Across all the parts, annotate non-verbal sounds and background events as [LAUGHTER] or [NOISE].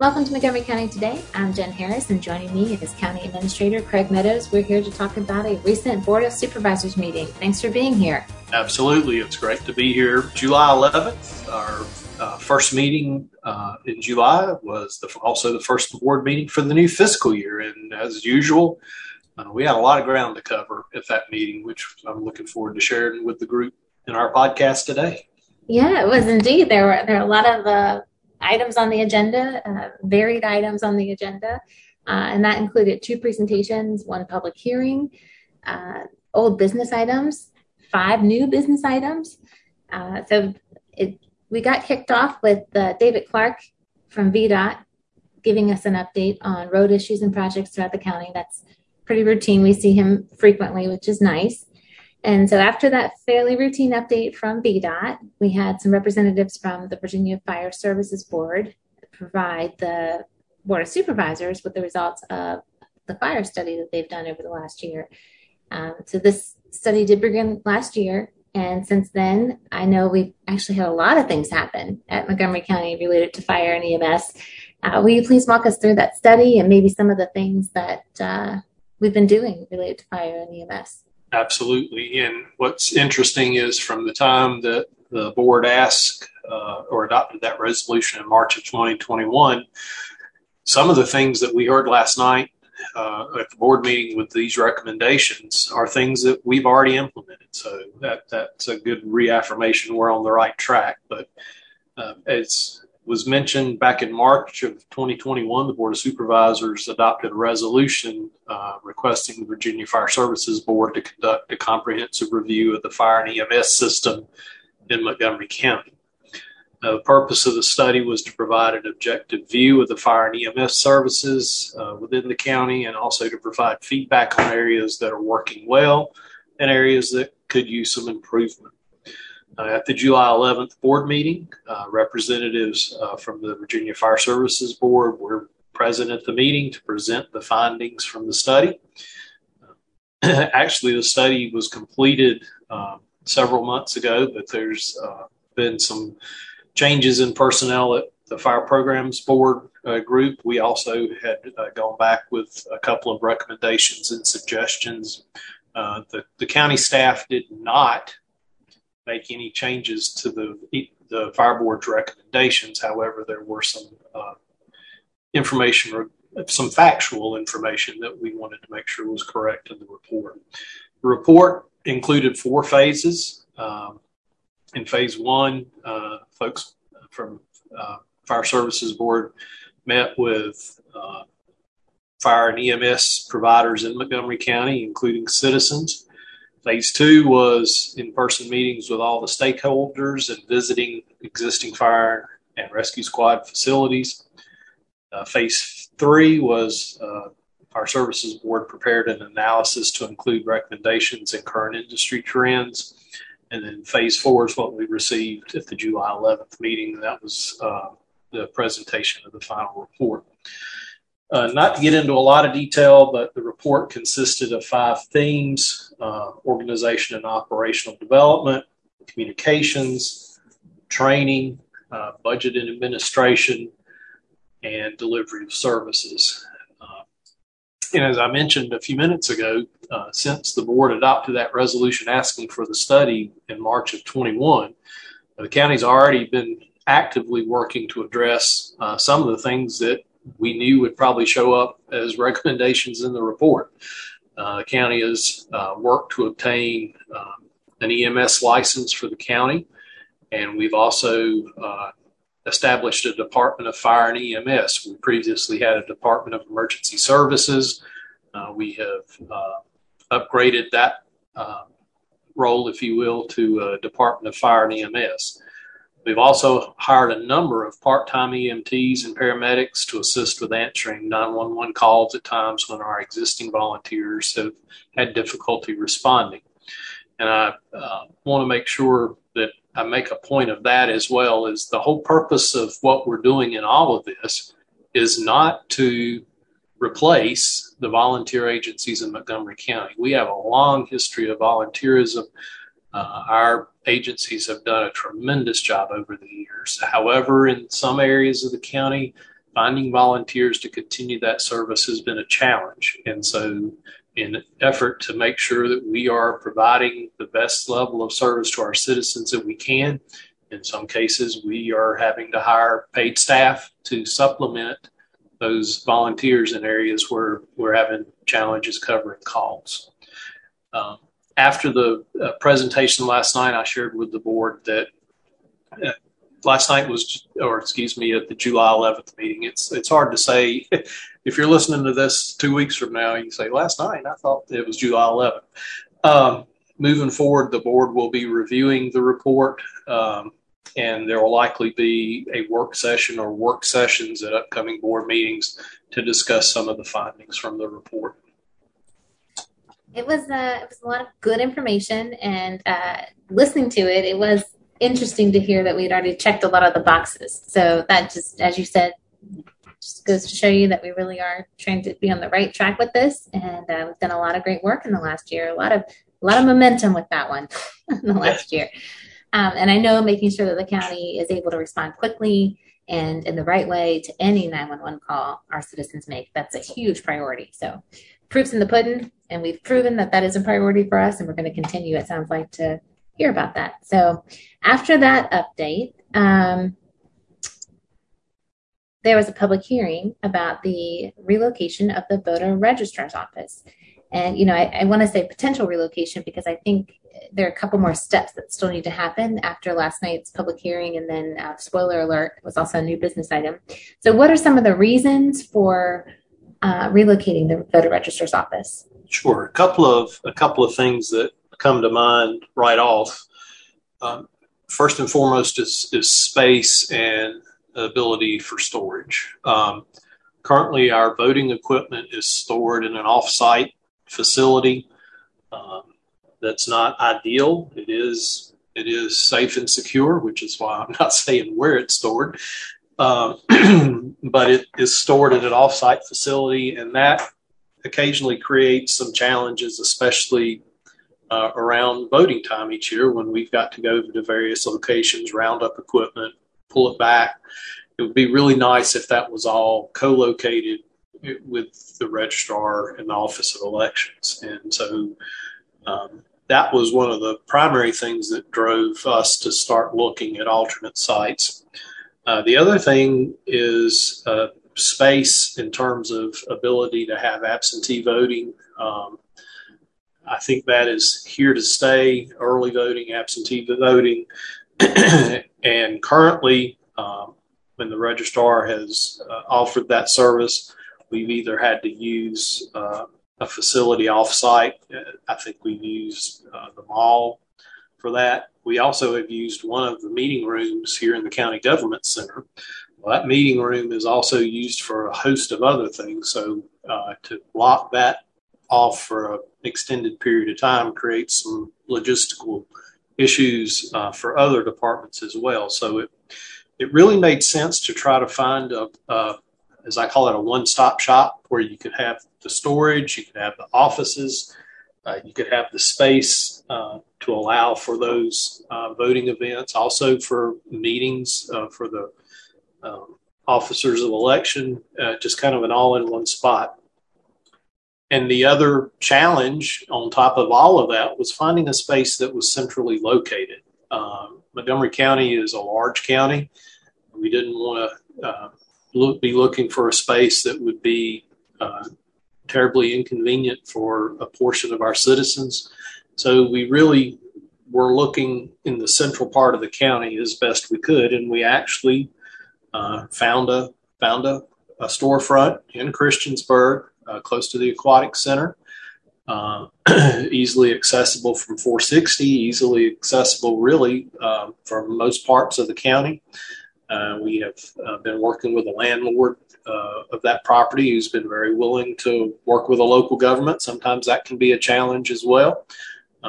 Welcome to Montgomery County Today. I'm Jen Harris, and joining me is County Administrator Craig Meadows. We're here to talk about a recent Board of Supervisors meeting. Thanks for being here. Absolutely. It's great to be here. July 11th, our uh, first meeting uh, in July was the, also the first board meeting for the new fiscal year. And as usual, uh, we had a lot of ground to cover at that meeting, which I'm looking forward to sharing with the group in our podcast today. Yeah, it was indeed. There were there are a lot of uh, items on the agenda, uh, varied items on the agenda, uh, and that included two presentations, one public hearing, uh, old business items, five new business items. Uh, so it, we got kicked off with uh, David Clark from VDOT giving us an update on road issues and projects throughout the county. That's pretty routine. We see him frequently, which is nice. And so after that fairly routine update from VDOT, we had some representatives from the Virginia Fire Services Board provide the Board of Supervisors with the results of the fire study that they've done over the last year. Um, so this study did begin last year. And since then, I know we've actually had a lot of things happen at Montgomery County related to fire and EMS. Uh, will you please walk us through that study and maybe some of the things that uh, we've been doing related to fire and EMS? Absolutely. And what's interesting is from the time that the board asked uh, or adopted that resolution in March of 2021, some of the things that we heard last night uh, at the board meeting with these recommendations are things that we've already implemented. So that that's a good reaffirmation we're on the right track. But uh, it's was mentioned back in March of 2021, the Board of Supervisors adopted a resolution uh, requesting the Virginia Fire Services Board to conduct a comprehensive review of the fire and EMS system in Montgomery County. Uh, the purpose of the study was to provide an objective view of the fire and EMS services uh, within the county and also to provide feedback on areas that are working well and areas that could use some improvement. Uh, at the July 11th board meeting, uh, representatives uh, from the Virginia Fire Services Board were present at the meeting to present the findings from the study. [CLEARS THROAT] Actually, the study was completed um, several months ago, but there's uh, been some changes in personnel at the Fire Programs Board uh, group. We also had uh, gone back with a couple of recommendations and suggestions. the, the county staff did not make any changes to the the fire board's recommendations. However, there were some uh, information, some factual information that we wanted to make sure was correct in the report. The report included four phases. Um, in phase one, uh, folks from uh, Fire Services Board met with uh, fire and EMS providers in Montgomery County, including citizens. Phase two was in person meetings with all the stakeholders and visiting existing fire and rescue squad facilities. Uh, phase three was uh, our services board prepared an analysis to include recommendations and current industry trends. And then phase four is what we received at the July 11th meeting. That was uh, the presentation of the final report. Uh, not to get into a lot of detail, but the report consisted of five themes uh, organization and operational development, communications, training, uh, budget and administration, and delivery of services. Uh, and as I mentioned a few minutes ago, uh, since the board adopted that resolution asking for the study in March of 21, the county's already been actively working to address uh, some of the things that we knew would probably show up as recommendations in the report. Uh, the county has uh, worked to obtain um, an EMS license for the county, and we've also uh, established a Department of Fire and EMS. We previously had a Department of Emergency Services. Uh, we have uh, upgraded that uh, role, if you will, to a Department of Fire and EMS. We've also hired a number of part time EMTs and paramedics to assist with answering 911 calls at times when our existing volunteers have had difficulty responding. And I uh, want to make sure that I make a point of that as well as the whole purpose of what we're doing in all of this is not to replace the volunteer agencies in Montgomery County. We have a long history of volunteerism. Uh, our agencies have done a tremendous job over the years. However, in some areas of the county, finding volunteers to continue that service has been a challenge. And so, in an effort to make sure that we are providing the best level of service to our citizens that we can, in some cases, we are having to hire paid staff to supplement those volunteers in areas where we're having challenges covering calls. Um, after the uh, presentation last night, I shared with the board that uh, last night was, or excuse me, at the July 11th meeting. It's it's hard to say [LAUGHS] if you're listening to this two weeks from now. You say last night I thought it was July 11th. Um, moving forward, the board will be reviewing the report, um, and there will likely be a work session or work sessions at upcoming board meetings to discuss some of the findings from the report. It was, uh, it was a lot of good information, and uh, listening to it, it was interesting to hear that we'd already checked a lot of the boxes. So that just, as you said, just goes to show you that we really are trying to be on the right track with this, and uh, we've done a lot of great work in the last year. A lot of a lot of momentum with that one [LAUGHS] in the last year. Um, and I know making sure that the county is able to respond quickly and in the right way to any 911 call our citizens make. That's a huge priority. So, proof's in the pudding, and we've proven that that is a priority for us, and we're going to continue, it sounds like, to hear about that. So after that update, um, there was a public hearing about the relocation of the voter registrar's office. And, you know, I, I want to say potential relocation because I think there are a couple more steps that still need to happen after last night's public hearing. And then, uh, spoiler alert, was also a new business item. So, what are some of the reasons for uh, relocating the voter registrar's office? Sure, a couple of a couple of things that come to mind right off. Um, first and foremost is, is space and ability for storage. Um, currently, our voting equipment is stored in an off-site facility. Um, that's not ideal. It is it is safe and secure, which is why I'm [LAUGHS] not saying where it's stored. Uh, [CLEARS THROAT] but it is stored in an off-site facility, and that occasionally creates some challenges, especially uh, around voting time each year when we've got to go to various locations, round up equipment, pull it back. It would be really nice if that was all co located with the registrar and the Office of Elections. And so um, that was one of the primary things that drove us to start looking at alternate sites. Uh, the other thing is uh, space in terms of ability to have absentee voting. Um, I think that is here to stay early voting, absentee voting. [CLEARS THROAT] and currently, um, when the registrar has uh, offered that service, we've either had to use uh, a facility offsite. I think we've used uh, the mall for that. We also have used one of the meeting rooms here in the county government center. Well, that meeting room is also used for a host of other things. So uh, to block that off for an extended period of time creates some logistical issues uh, for other departments as well. So it it really made sense to try to find a, as I call it, a one-stop shop where you could have the storage, you could have the offices, uh, you could have the space uh, to allow for those uh, voting events, also for meetings uh, for the um, officers of election, uh, just kind of an all-in-one spot. And the other challenge on top of all of that was finding a space that was centrally located. Um, Montgomery County is a large county. We didn't want to uh, look, be looking for a space that would be uh, terribly inconvenient for a portion of our citizens. So we really were looking in the central part of the county as best we could, and we actually uh, found a found a, a storefront in Christiansburg uh, close to the aquatic center. Uh, [CLEARS THROAT] easily accessible from 460, easily accessible really uh, from most parts of the county. Uh, we have uh, been working with the landlord of that property who's been very willing to work with a local government. Sometimes that can be a challenge as well.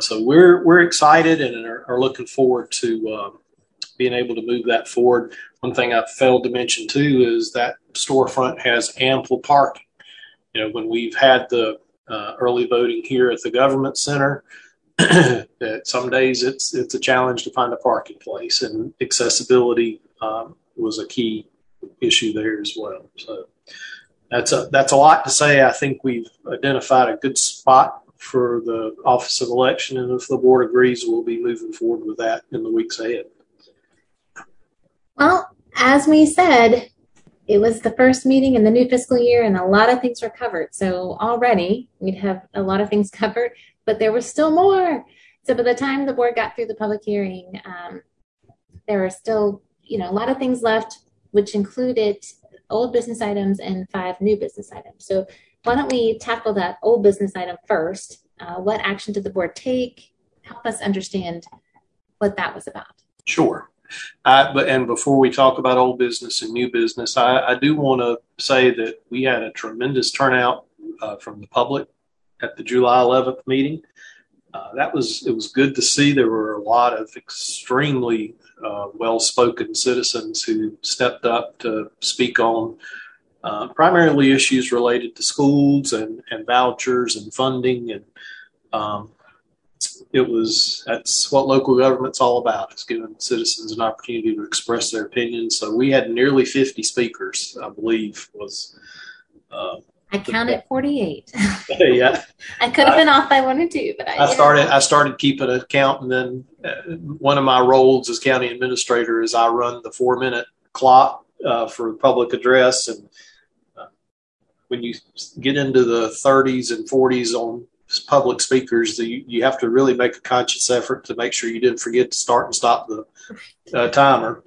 So we're we're excited and are, are looking forward to being able to move that forward. One thing I failed to mention too is that storefront has ample parking you know, when we've had the uh, early voting here at the government center, [CLEARS THROAT] some days it's it's a challenge to find a parking place, and accessibility um, was a key issue there as well. So that's a that's a lot to say. I think we've identified a good spot for the Office of Election, and if the board agrees, we'll be moving forward with that in the weeks ahead. As we said, it was the first meeting in the new fiscal year, and a lot of things were covered. So already we'd have a lot of things [LAUGHS] covered, but there was still more. So by the time the board got through the public hearing, um, there were still, you know, a lot of things left, which included old business items and five new business items. So why don't we tackle that old business item first? Uh, what action did the board take? Help us understand what that was about. Sure. But and before we talk about old business and new business, I, I do want to say that we had a tremendous turnout uh, from the public at the July 11th meeting. Uh, that was it was good to see. There were a lot of extremely uh, well-spoken citizens who stepped up to speak on uh, primarily issues related to schools and, and vouchers and funding and um, it was that's what local government's all about is giving citizens an opportunity to express their opinions so we had nearly 50 speakers i believe was uh, I counted 48. [LAUGHS] yeah. [LAUGHS] I could have been off by one or two, but I, I started I started keeping a count and then uh, one of my roles as county administrator is I run the 4 minute clock uh, for public address and uh, when you get into the 30s and 40s on public speakers, you, you have to really make a conscious effort to make sure you didn't forget to start and stop the uh, timer.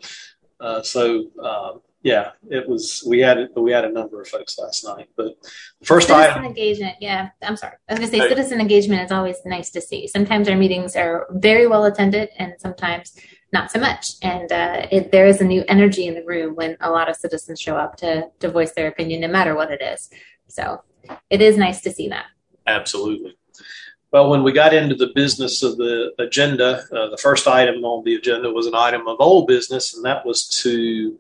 Uh, so uh, yeah, it was. We had we had a number of folks last night, but the first citizen item engagement. Yeah, I'm sorry. I was going to say hey. citizen engagement is always nice to see. Sometimes our meetings are very well attended, and sometimes not so much. And uh, it, there is a new energy in the room when a lot of citizens show up to to voice their opinion, no matter what it is. So it is nice to see that. Absolutely. Well, when we got into the business of the agenda, uh, the first item on the agenda was an item of old business, and that was to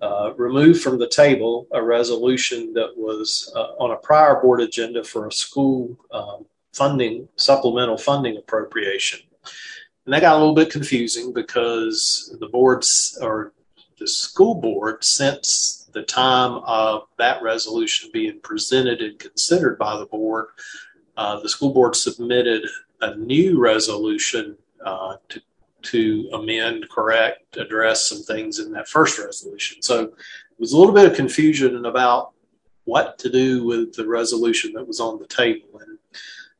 uh, remove from the table a resolution that was uh, on a prior board agenda for a school um, funding, supplemental funding appropriation. And that got a little bit confusing because the boards or the school board, since the time of that resolution being presented and considered by the board, uh, the school board submitted a new resolution uh, to to amend, correct, address some things in that first resolution. So it was a little bit of confusion about what to do with the resolution that was on the table. And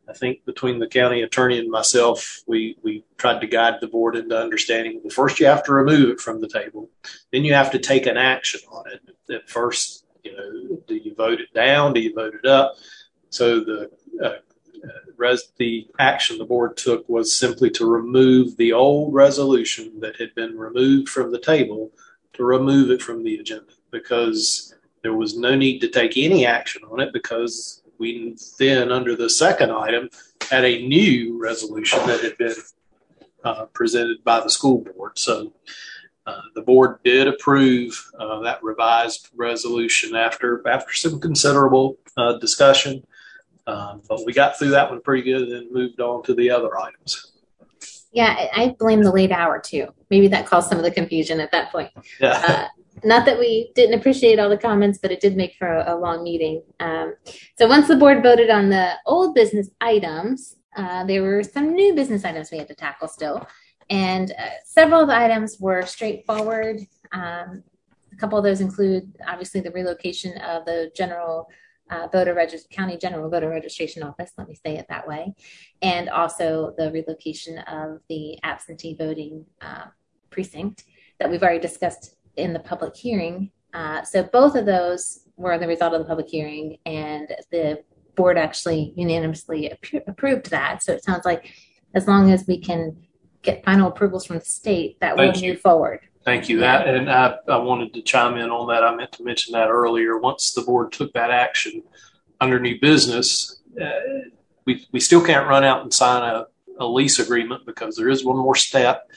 I think between the county attorney and myself, we, we tried to guide the board into understanding well, first you have to remove it from the table, then you have to take an action on it. At first, you know, do you vote it down? Do you vote it up? So the uh, res- the action the board took was simply to remove the old resolution that had been removed from the table to remove it from the agenda because there was no need to take any action on it because we then, under the second item, had a new resolution that had been uh, presented by the school board. So uh, the board did approve uh, that revised resolution after after some considerable uh, discussion. Um, but we got through that one pretty good and then moved on to the other items. Yeah, I blame the late hour too. Maybe that caused some of the confusion at that point. Yeah. Not that we didn't appreciate all the comments, but it did make for a, a long meeting. Um, so once the board voted on the old business items, uh, there were some new business items we had to tackle still. And uh, several of the items were straightforward. Um, a couple of those include obviously the relocation of the general uh, voter regist- county general voter registration office, let me say it that way, and also the relocation of the absentee voting uh, precinct that we've already discussed in the public hearing. Uh, so both of those were the result of the public hearing, and the board actually unanimously ap- approved that. So it sounds like as long as we can get final approvals from the state, that will move forward. Thank you. That and I, I wanted to chime in on that. I meant to mention that earlier. Once the board took that action under new business, uh, we we still can't run out and sign a, a lease agreement because there is one more step.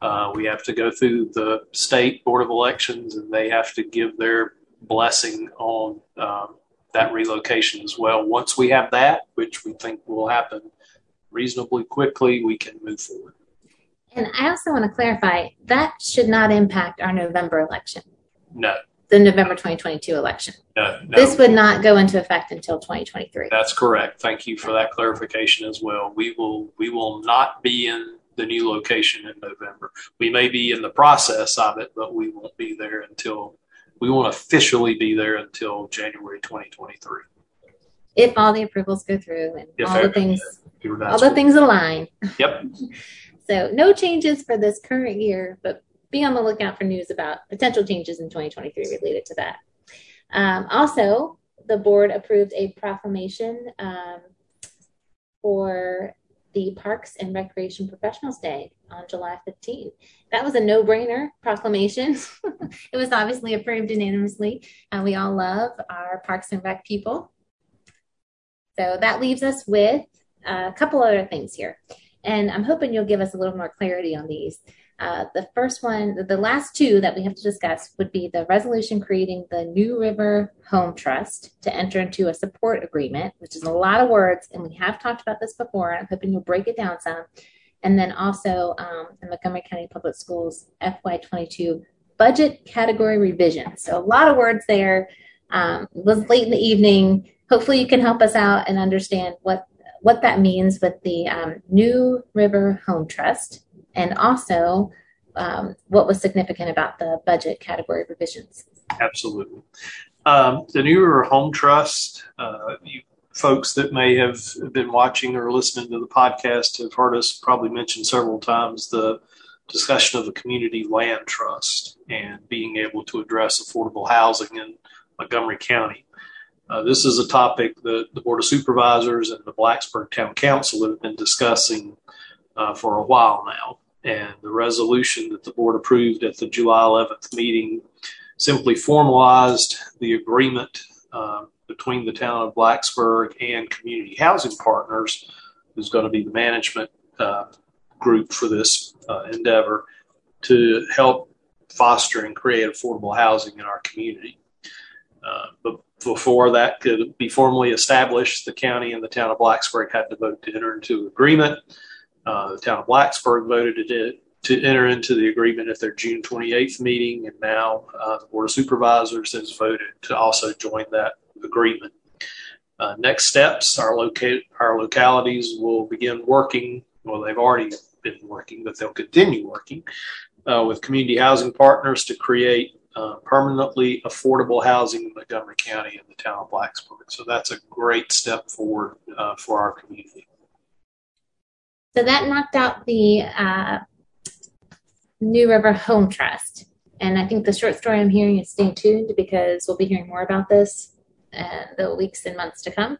Uh, we have to go through the state board of elections, and they have to give their blessing on um, that relocation as well. Once we have that, which we think will happen reasonably quickly, we can move forward. And I also want to clarify that should not impact our November election. No. the November 2022 election. Uh, no, This would not go into effect until 2023. That's correct. Thank you for that clarification as well. We will we will not be in the new location in November. We may be in the process of it, but we won't be there until we won't officially be there until January 2023. If all the approvals go through and If all the things, all the things align. Yep. [LAUGHS] So no changes for this current year, but be on the lookout for news about potential changes in 2023 related to that. Um, also, the board approved a proclamation um, for the Parks and Recreation Professionals Day on July 15th. That was a no-brainer proclamation. [LAUGHS] it was obviously approved unanimously, and we all love our Parks and Rec people. So that leaves us with a couple other things here and I'm hoping you'll give us a little more clarity on these. Uh, the first one, the last two that we have to discuss would be the resolution creating the New River Home Trust to enter into a support agreement, which is a lot of words, and we have talked about this before. I'm hoping you'll break it down some. And then also um, the Montgomery County Public Schools FY22 budget category revision. So a lot of words there. Um, it was late in the evening. Hopefully, you can help us out and understand what what that means with the um, New River Home Trust, and also um, what was significant about the budget category revisions. Absolutely. Um, the New River Home Trust, uh, you folks that may have been watching or listening to the podcast have heard us probably mention several times the discussion of the community land trust and being able to address affordable housing in Montgomery County. Uh, this is a topic that the Board of Supervisors and the Blacksburg Town Council have been discussing uh, for a while now. And the resolution that the board approved at the July 11th meeting simply formalized the agreement uh, between the town of Blacksburg and Community Housing Partners, who's going to be the management uh, group for this uh, endeavor, to help foster and create affordable housing in our community. Uh, but before that could be formally established, the county and the town of Blacksburg had to vote to enter into agreement. Uh, the town of Blacksburg voted to, to enter into the agreement at their June 28th meeting, and now uh, the Board of Supervisors has voted to also join that agreement. Uh, next steps, our, loca- our localities will begin working, well, they've already been working, but they'll continue working uh, with community housing partners to create uh, permanently affordable housing in Montgomery County and the town of Blacksburg. So that's a great step forward uh, for our community. So that knocked out the uh, New River Home Trust. And I think the short story I'm hearing is stay tuned because we'll be hearing more about this in the weeks and months to come.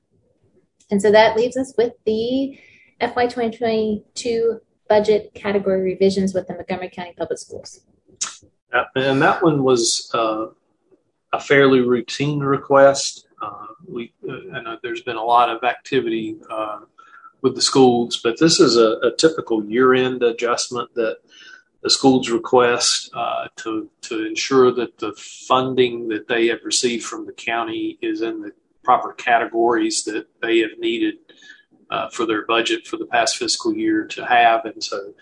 And so that leaves us with the FY 2022 budget category revisions with the Montgomery County Public Schools. Uh, and that one was uh, a fairly routine request. Uh, we, I know there's been a lot of activity uh, with the schools, but this is a, a typical year-end adjustment that the schools request uh, to to ensure that the funding that they have received from the county is in the proper categories that they have needed uh, for their budget for the past fiscal year to have, and so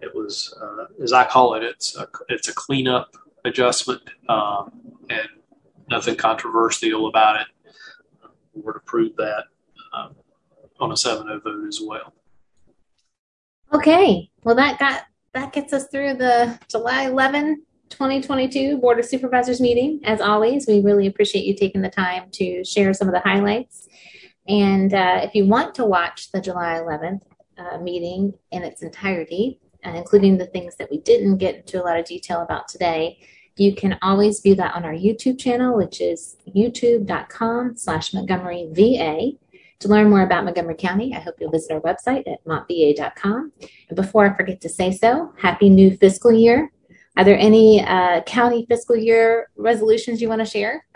it was, uh, as I call it, it's a, it's a cleanup adjustment um, and nothing controversial about it. We would approve that um, on a 7-0 vote as well. Okay, well that got that gets us through the July 11, 2022 Board of Supervisors meeting. As always, we really appreciate you taking the time to share some of the highlights. And uh, if you want to watch the July 11th uh, meeting in its entirety, uh, including the things that we didn't get into a lot of detail about today, you can always view that on our YouTube channel, which is youtube.com slash Montgomery VA. To learn more about Montgomery County, I hope you'll visit our website at montva.com. And before I forget to say so, happy new fiscal year. Are there any uh, county fiscal year resolutions you want to share? [LAUGHS]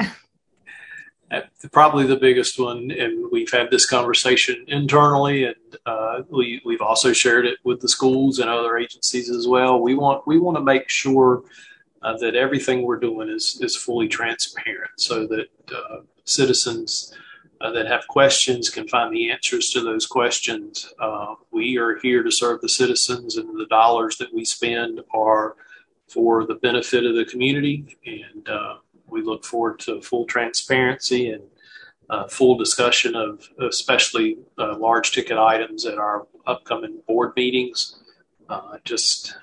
probably the biggest one, and we've had this conversation internally, and uh, we we've also shared it with the schools and other agencies as well. We want we want to make sure uh, that everything we're doing is is fully transparent, so that uh, citizens uh, that have questions can find the answers to those questions. Uh, we are here to serve the citizens, and the dollars that we spend are for the benefit of the community and uh, we look forward to full transparency and uh, full discussion of especially uh, large ticket items at our upcoming board meetings. Uh, just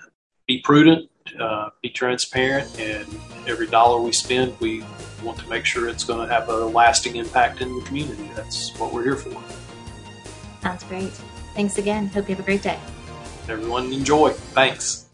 be prudent, uh, be transparent, and every dollar we spend, we want to make sure it's going to have a lasting impact in the community. That's what we're here for. Sounds great. Thanks again. Hope you have a great day. Everyone enjoy. Thanks.